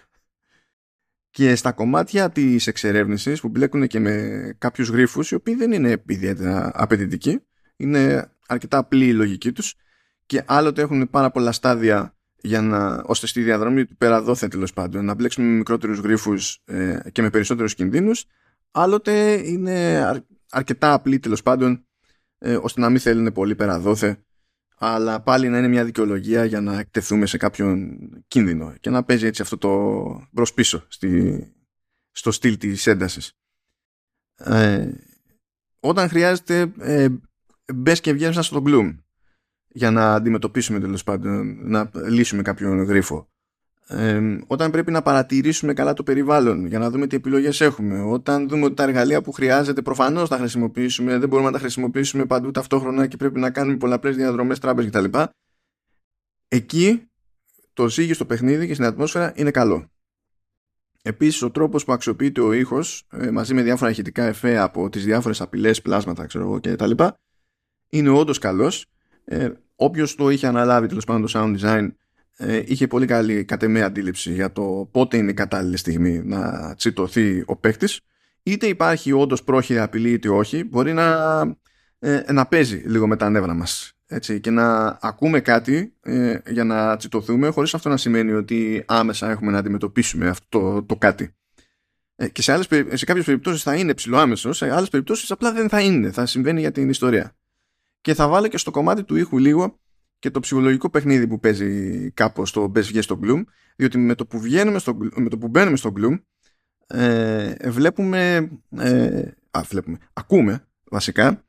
Speaker 1: και στα κομμάτια της εξερεύνησης που μπλέκουν και με κάποιους γρίφους οι οποίοι δεν είναι ιδιαίτερα απαιτητικοί είναι αρκετά απλή η λογική τους και άλλοτε έχουν πάρα πολλά στάδια για να, ώστε στη διαδρομή του πέρα δόθε τέλος πάντων να μπλέξουμε με μικρότερους γρίφους ε, και με περισσότερους κινδύνους άλλοτε είναι αρκετά απλή τέλος πάντων ε, ώστε να μην θέλουν πολύ πέρα δόθε αλλά πάλι να είναι μια δικαιολογία για να εκτεθούμε σε κάποιον κίνδυνο και να παίζει έτσι αυτό το μπρος πίσω στη, στο στυλ της έντασης. Ε, όταν χρειάζεται ε, μπες και βγαίνεις στο gloom για να αντιμετωπίσουμε τέλος πάντων, να λύσουμε κάποιον γρίφο. Όταν πρέπει να παρατηρήσουμε καλά το περιβάλλον για να δούμε τι επιλογές έχουμε, όταν δούμε ότι τα εργαλεία που χρειάζεται προφανώς τα χρησιμοποιήσουμε, δεν μπορούμε να τα χρησιμοποιήσουμε παντού ταυτόχρονα και πρέπει να κάνουμε πολλαπλές διαδρομές, τράπεζες κτλ. Εκεί το ζύγι στο παιχνίδι και στην ατμόσφαιρα είναι καλό. Επίσης ο τρόπος που αξιοποιείται ο ήχος ε, μαζί με διάφορα ηχητικά εφέ από τις διάφορες απειλές, πλάσματα ξέρω εγώ και τα λοιπά είναι όντως καλός. Ε, όποιος το είχε αναλάβει τέλος πάντων το sound design ε, είχε πολύ καλή κατ' αντίληψη για το πότε είναι η κατάλληλη στιγμή να τσιτωθεί ο παίκτης. είτε υπάρχει όντως πρόχειρη απειλή είτε όχι μπορεί να, ε, να παίζει λίγο με τα νεύρα μας έτσι, και να ακούμε κάτι ε, για να τσιτωθούμε χωρίς αυτό να σημαίνει ότι άμεσα έχουμε να αντιμετωπίσουμε αυτό το, το κάτι. Ε, και σε, άλλες, σε κάποιες περιπτώσεις θα είναι ψηλοάμεσο, σε άλλες περιπτώσεις απλά δεν θα είναι, θα συμβαίνει για την ιστορία. Και θα βάλω και στο κομμάτι του ήχου λίγο και το ψυχολογικό παιχνίδι που παίζει κάπως στο Best Βγες στο Gloom, διότι με το που, βγαίνουμε στο, με το που μπαίνουμε στο Gloom ε, βλέπουμε, ε, α, βλέπουμε, ακούμε βασικά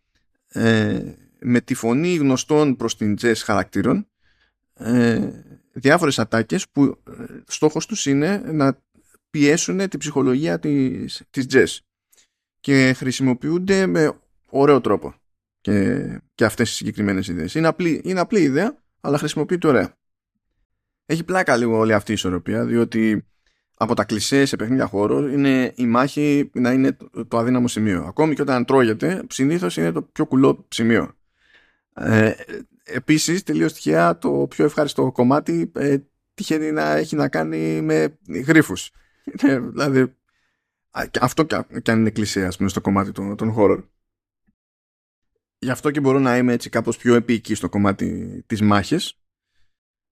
Speaker 1: ε, με τη φωνή γνωστών προς την jazz χαρακτήρων ε, διάφορες ατάκες που ε, στόχος τους είναι να πιέσουν την ψυχολογία της, της jazz και χρησιμοποιούνται με ωραίο τρόπο και, και αυτές οι συγκεκριμένες ιδέες. Είναι απλή, είναι απλή ιδέα αλλά χρησιμοποιείται ωραία. Έχει πλάκα λίγο όλη αυτή η ισορροπία διότι από τα κλισές σε παιχνίδια χώρο είναι η μάχη να είναι το αδύναμο σημείο. Ακόμη και όταν τρώγεται, συνήθως είναι το πιο κουλό σημείο. Ε, επίσης, τελείως τυχαία, το πιο ευχάριστο κομμάτι ε, τυχαίνει να έχει να κάνει με γρίφους. Ε, δηλαδή, αυτό και αν είναι κλεισέ, πούμε, στο κομμάτι των, των χώρων. Γι' αυτό και μπορώ να είμαι έτσι κάπως πιο επίκη στο κομμάτι της μάχης.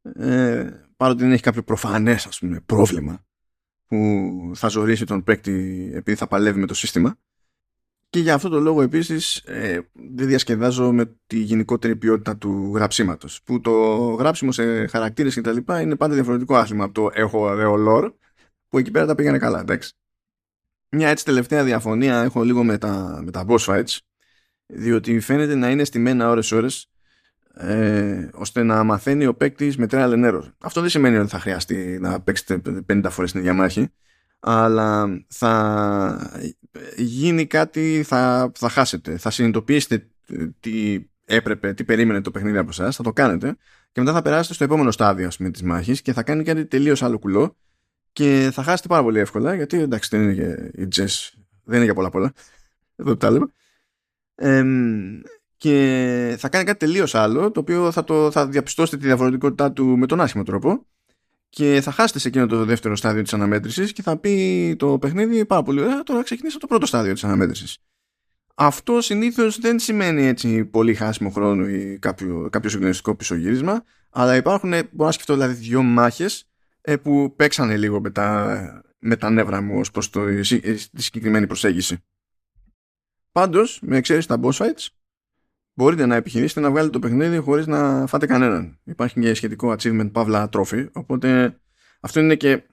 Speaker 1: Ε, παρότι δεν έχει κάποιο προφανές, ας πούμε, πρόβλημα που θα ζωρίσει τον παίκτη επειδή θα παλεύει με το σύστημα. Και για αυτό το λόγο επίσης ε, δεν διασκεδάζω με τη γενικότερη ποιότητα του γραψίματος. Που το γράψιμο σε χαρακτήρες και τα λοιπά είναι πάντα διαφορετικό άθλημα από το έχω ωραίο lore που εκεί πέρα τα πήγανε καλά, εντάξει. Μια έτσι τελευταία διαφωνία έχω λίγο με τα, με τα boss fights διότι φαίνεται να είναι στημένα ώρες ώρες ε, ώστε να μαθαίνει ο παίκτης με trial and error. Αυτό δεν σημαίνει ότι θα χρειαστεί να παίξετε 50 φορές την ίδια μάχη αλλά θα γίνει κάτι, θα, θα χάσετε. Θα συνειδητοποιήσετε τι έπρεπε, τι περίμενε το παιχνίδι από εσάς, θα το κάνετε και μετά θα περάσετε στο επόμενο στάδιο ας πούμε, της μάχης και θα κάνει κάτι τελείως άλλο κουλό και θα χάσετε πάρα πολύ εύκολα γιατί εντάξει δεν είναι για η Jess, δεν είναι για πολλά πολλά. Εδώ τα λέμε. Ε, και θα κάνει κάτι τελείως άλλο το οποίο θα, το, θα διαπιστώσετε τη διαφορετικότητά του με τον άσχημο τρόπο και θα χάσετε σε εκείνο το δεύτερο στάδιο της αναμέτρησης και θα πει το παιχνίδι πάρα πολύ ωραία τώρα ξεκινήσω το πρώτο στάδιο της αναμέτρησης. Αυτό συνήθως δεν σημαίνει έτσι πολύ χάσιμο χρόνο ή κάποιο, κάποιο συγκλονιστικό πισωγύρισμα αλλά υπάρχουν, μπορώ να σκεφτώ δηλαδή δυο μάχες ε, που παίξανε λίγο με τα, με τα νεύρα μου ως προς το, τη συγκεκριμένη προσέγγιση. Πάντως, με εξαίρεση τα boss fights, μπορείτε να επιχειρήσετε να βγάλετε το παιχνίδι χωρίς να φάτε κανέναν. Υπάρχει και σχετικό achievement παύλα τρόφι, οπότε αυτό είναι και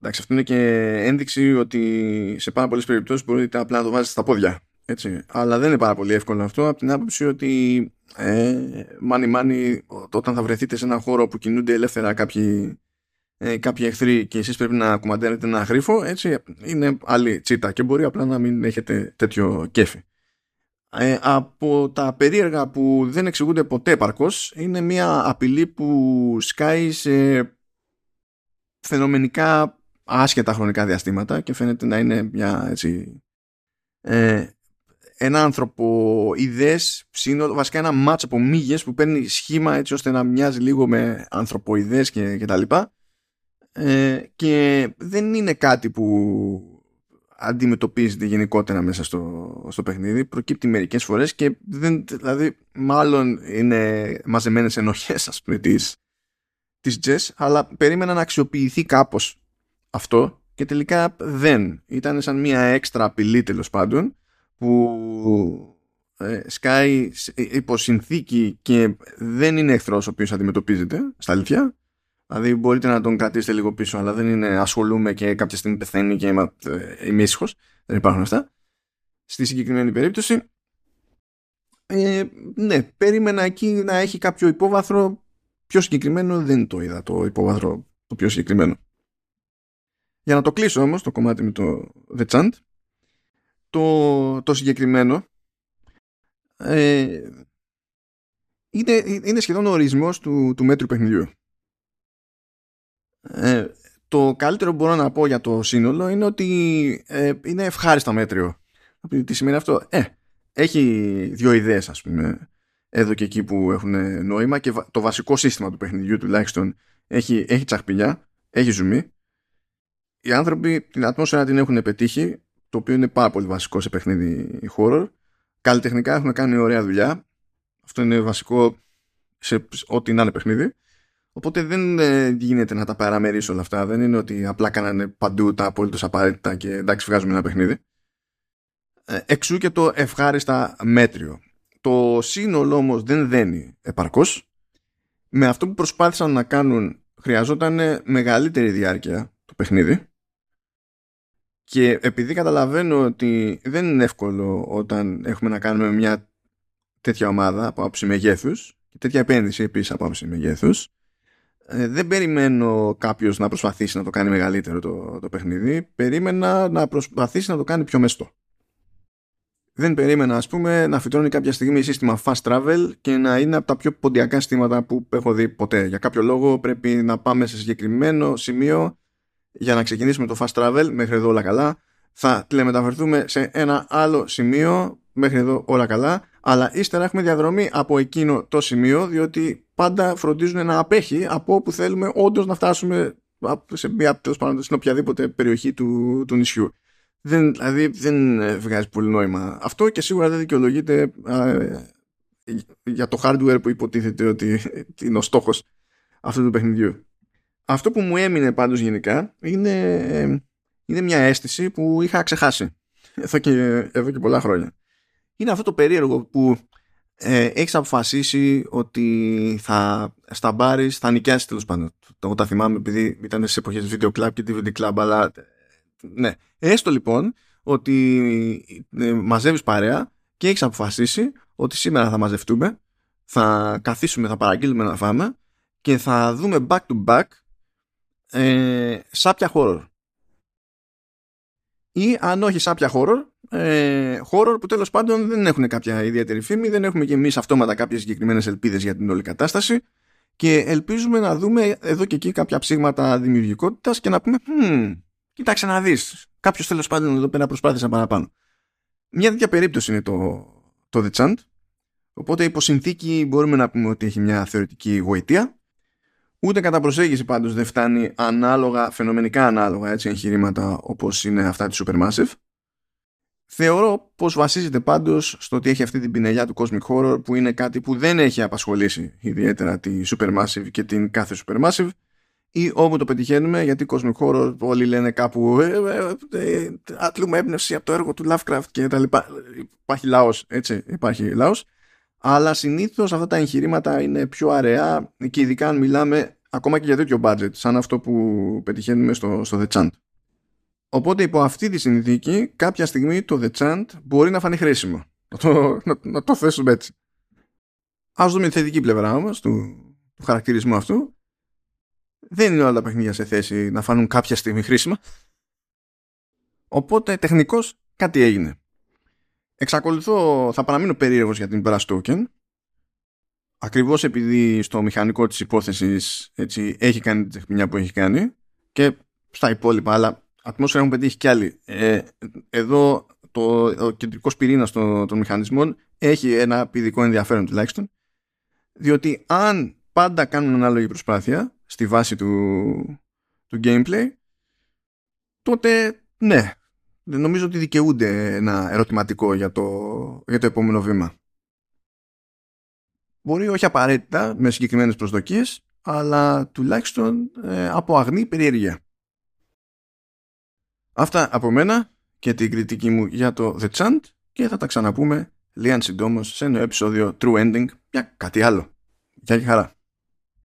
Speaker 1: εντάξει, αυτό είναι και ένδειξη ότι σε πάρα πολλές περιπτώσεις μπορείτε απλά να το βάζετε στα πόδια. Έτσι. Αλλά δεν είναι πάρα πολύ εύκολο αυτό από την άποψη ότι ε, μάνι μάνι όταν θα βρεθείτε σε ένα χώρο που κινούνται ελεύθερα κάποιοι, ε, κάποιοι εχθροί και εσείς πρέπει να κουμαντέρετε ένα γρίφο έτσι είναι άλλη τσίτα και μπορεί απλά να μην έχετε τέτοιο κέφι. Ε, από τα περίεργα που δεν εξηγούνται ποτέ επαρκώς είναι μια απειλή που σκάει σε φαινομενικά άσχετα χρονικά διαστήματα και φαίνεται να είναι μια έτσι ε, ένα άνθρωπο ιδέες σύνολο, βασικά ένα μάτσο από μύγες που παίρνει σχήμα έτσι ώστε να μοιάζει λίγο με ανθρωποειδές και, και τα λοιπά ε, και δεν είναι κάτι που αντιμετωπίζεται γενικότερα μέσα στο, στο παιχνίδι. Προκύπτει μερικές φορές και δεν, δηλαδή μάλλον είναι μαζεμένες ενοχές ας πούμε της, της Jess αλλά περίμενα να αξιοποιηθεί κάπως αυτό και τελικά δεν. Ήταν σαν μια έξτρα απειλή τέλος πάντων που ε, σκάει υπό συνθήκη και δεν είναι εχθρός ο οποίος αντιμετωπίζεται στα αλήθεια Δηλαδή μπορείτε να τον κρατήσετε λίγο πίσω, αλλά δεν είναι ασχολούμαι και κάποια στιγμή πεθαίνει και είμαι, ε, είμαι ήσυχος. Δεν υπάρχουν αυτά. Στη συγκεκριμένη περίπτωση, ε, ναι, περίμενα εκεί να έχει κάποιο υπόβαθρο. Πιο συγκεκριμένο δεν το είδα το υπόβαθρο το πιο συγκεκριμένο. Για να το κλείσω όμως το κομμάτι με το The Chant, το, το συγκεκριμένο ε, είναι, είναι σχεδόν ο ορισμός του, του μέτρου παιχνιδιού. Ε, το καλύτερο που μπορώ να πω για το σύνολο είναι ότι ε, είναι ευχάριστα μέτριο. Τι σημαίνει αυτό; Ε, έχει δύο ιδέες ας πούμε εδώ και εκεί που έχουν νόημα και το βασικό σύστημα του παιχνιδιού τουλάχιστον έχει, έχει τσαχπιλιά, έχει ζουμί. Οι άνθρωποι την ατμόσφαιρα την έχουν πετύχει, το οποίο είναι πάρα πολύ βασικό σε παιχνίδι horror. Καλλιτεχνικά έχουν κάνει ωραία δουλειά. Αυτό είναι βασικό σε ό,τι να είναι παιχνίδι. Οπότε δεν ε, γίνεται να τα παραμερίσει όλα αυτά. Δεν είναι ότι απλά κάνανε παντού τα απόλυτος απαραίτητα και εντάξει, βγάζουμε ένα παιχνίδι. Ε, εξού και το ευχάριστα μέτριο. Το σύνολο όμως δεν δένει επαρκώς. Με αυτό που προσπάθησαν να κάνουν χρειαζόταν μεγαλύτερη διάρκεια το παιχνίδι. Και επειδή καταλαβαίνω ότι δεν είναι εύκολο όταν έχουμε να κάνουμε μια τέτοια ομάδα από άποψη μεγέθους και τέτοια επένδυση επίσης από άποψη μεγέθους, ε, δεν περιμένω κάποιος να προσπαθήσει να το κάνει μεγαλύτερο το, το παιχνίδι. Περίμενα να προσπαθήσει να το κάνει πιο μεστό. Δεν περίμενα, ας πούμε, να φυτρώνει κάποια στιγμή σύστημα fast travel και να είναι από τα πιο ποντιακά συστήματα που έχω δει ποτέ. Για κάποιο λόγο πρέπει να πάμε σε συγκεκριμένο σημείο για να ξεκινήσουμε το fast travel. Μέχρι εδώ όλα καλά. Θα τηλεμεταφερθούμε σε ένα άλλο σημείο. Μέχρι εδώ όλα καλά. Αλλά ύστερα έχουμε διαδρομή από εκείνο το σημείο, διότι πάντα φροντίζουν να απέχει από όπου θέλουμε όντως να φτάσουμε σε μια τέλος πάντων στην οποιαδήποτε περιοχή του, του νησιού. Δεν, δηλαδή δεν βγάζει πολύ νόημα αυτό και σίγουρα δεν δικαιολογείται για το hardware που υποτίθεται ότι είναι ο στόχος αυτού του παιχνιδιού. Αυτό που μου έμεινε πάντως γενικά είναι, είναι μια αίσθηση που είχα ξεχάσει εδώ και, εδώ και πολλά χρόνια. Είναι αυτό το περίεργο που ε, έχεις αποφασίσει ότι θα σταμπάρεις, θα νοικιάσεις τέλος πάντων. Το, το θυμάμαι επειδή ήταν σε εποχές video club και DVD club, αλλά ναι. Έστω λοιπόν ότι ε, μαζεύεις παρέα και έχεις αποφασίσει ότι σήμερα θα μαζευτούμε, θα καθίσουμε, θα παραγγείλουμε να φάμε και θα δούμε back to back ε, σάπια horror. Ή αν όχι σάπια horror, ε, horror που τέλος πάντων δεν έχουν κάποια ιδιαίτερη φήμη, δεν έχουμε και εμείς αυτόματα κάποιες συγκεκριμένες ελπίδες για την όλη κατάσταση και ελπίζουμε να δούμε εδώ και εκεί κάποια ψήγματα δημιουργικότητας και να πούμε hm, κοίταξε να δεις, κάποιος τέλος πάντων εδώ πέρα προσπάθησε παραπάνω. Μια τέτοια περίπτωση είναι το, το The Chant, οπότε υπό συνθήκη μπορούμε να πούμε ότι έχει μια θεωρητική γοητεία Ούτε κατά προσέγγιση πάντως δεν φτάνει ανάλογα, φαινομενικά ανάλογα έτσι, εγχειρήματα όπως είναι αυτά της Supermassive. Θεωρώ πως βασίζεται πάντως στο ότι έχει αυτή την πινελιά του Cosmic Horror που είναι κάτι που δεν έχει απασχολήσει ιδιαίτερα τη Supermassive και την κάθε Supermassive ή όπου το πετυχαίνουμε γιατί Cosmic Horror όλοι λένε κάπου ε, ε, ε, άτλουμε έμπνευση από το έργο του Lovecraft και τα λοιπά. Υπάρχει λαός, έτσι, υπάρχει λαός αλλά συνήθως αυτά τα εγχειρήματα είναι πιο αραιά και ειδικά αν μιλάμε ακόμα και για τέτοιο budget σαν αυτό που πετυχαίνουμε στο, στο The Chant. Οπότε υπό αυτή τη συνθήκη κάποια στιγμή το The Chant μπορεί να φανεί χρήσιμο. Να το, να, να το θέσουμε έτσι. Ας δούμε τη θετική πλευρά όμως του, του χαρακτηρισμού αυτού. Δεν είναι όλα τα παιχνίδια σε θέση να φανούν κάποια στιγμή χρήσιμα. Οπότε τεχνικώς κάτι έγινε. Εξακολουθώ, θα παραμείνω περίεργος για την Brass Token ακριβώς επειδή στο μηχανικό της υπόθεσης έτσι, έχει κάνει την τσεχμινιά που έχει κάνει και στα υπόλοιπα, αλλά ατμόσφαιρα έχουν πετύχει κι άλλοι. Ε, εδώ το, ο κεντρικός πυρήνας των, των μηχανισμών έχει ένα πηδικό ενδιαφέρον τουλάχιστον, διότι αν πάντα κάνουν ανάλογη προσπάθεια στη βάση του, του gameplay, τότε ναι, νομίζω ότι δικαιούνται ένα ερωτηματικό για το, για το επόμενο βήμα. Μπορεί όχι απαραίτητα με συγκεκριμένες προσδοκίες, αλλά τουλάχιστον ε, από αγνή περιέργεια. Αυτά από μένα και την κριτική μου για το The Chant και θα τα ξαναπούμε λίγαν συντόμως σε ένα επεισόδιο True Ending για κάτι άλλο. Γεια και χαρά.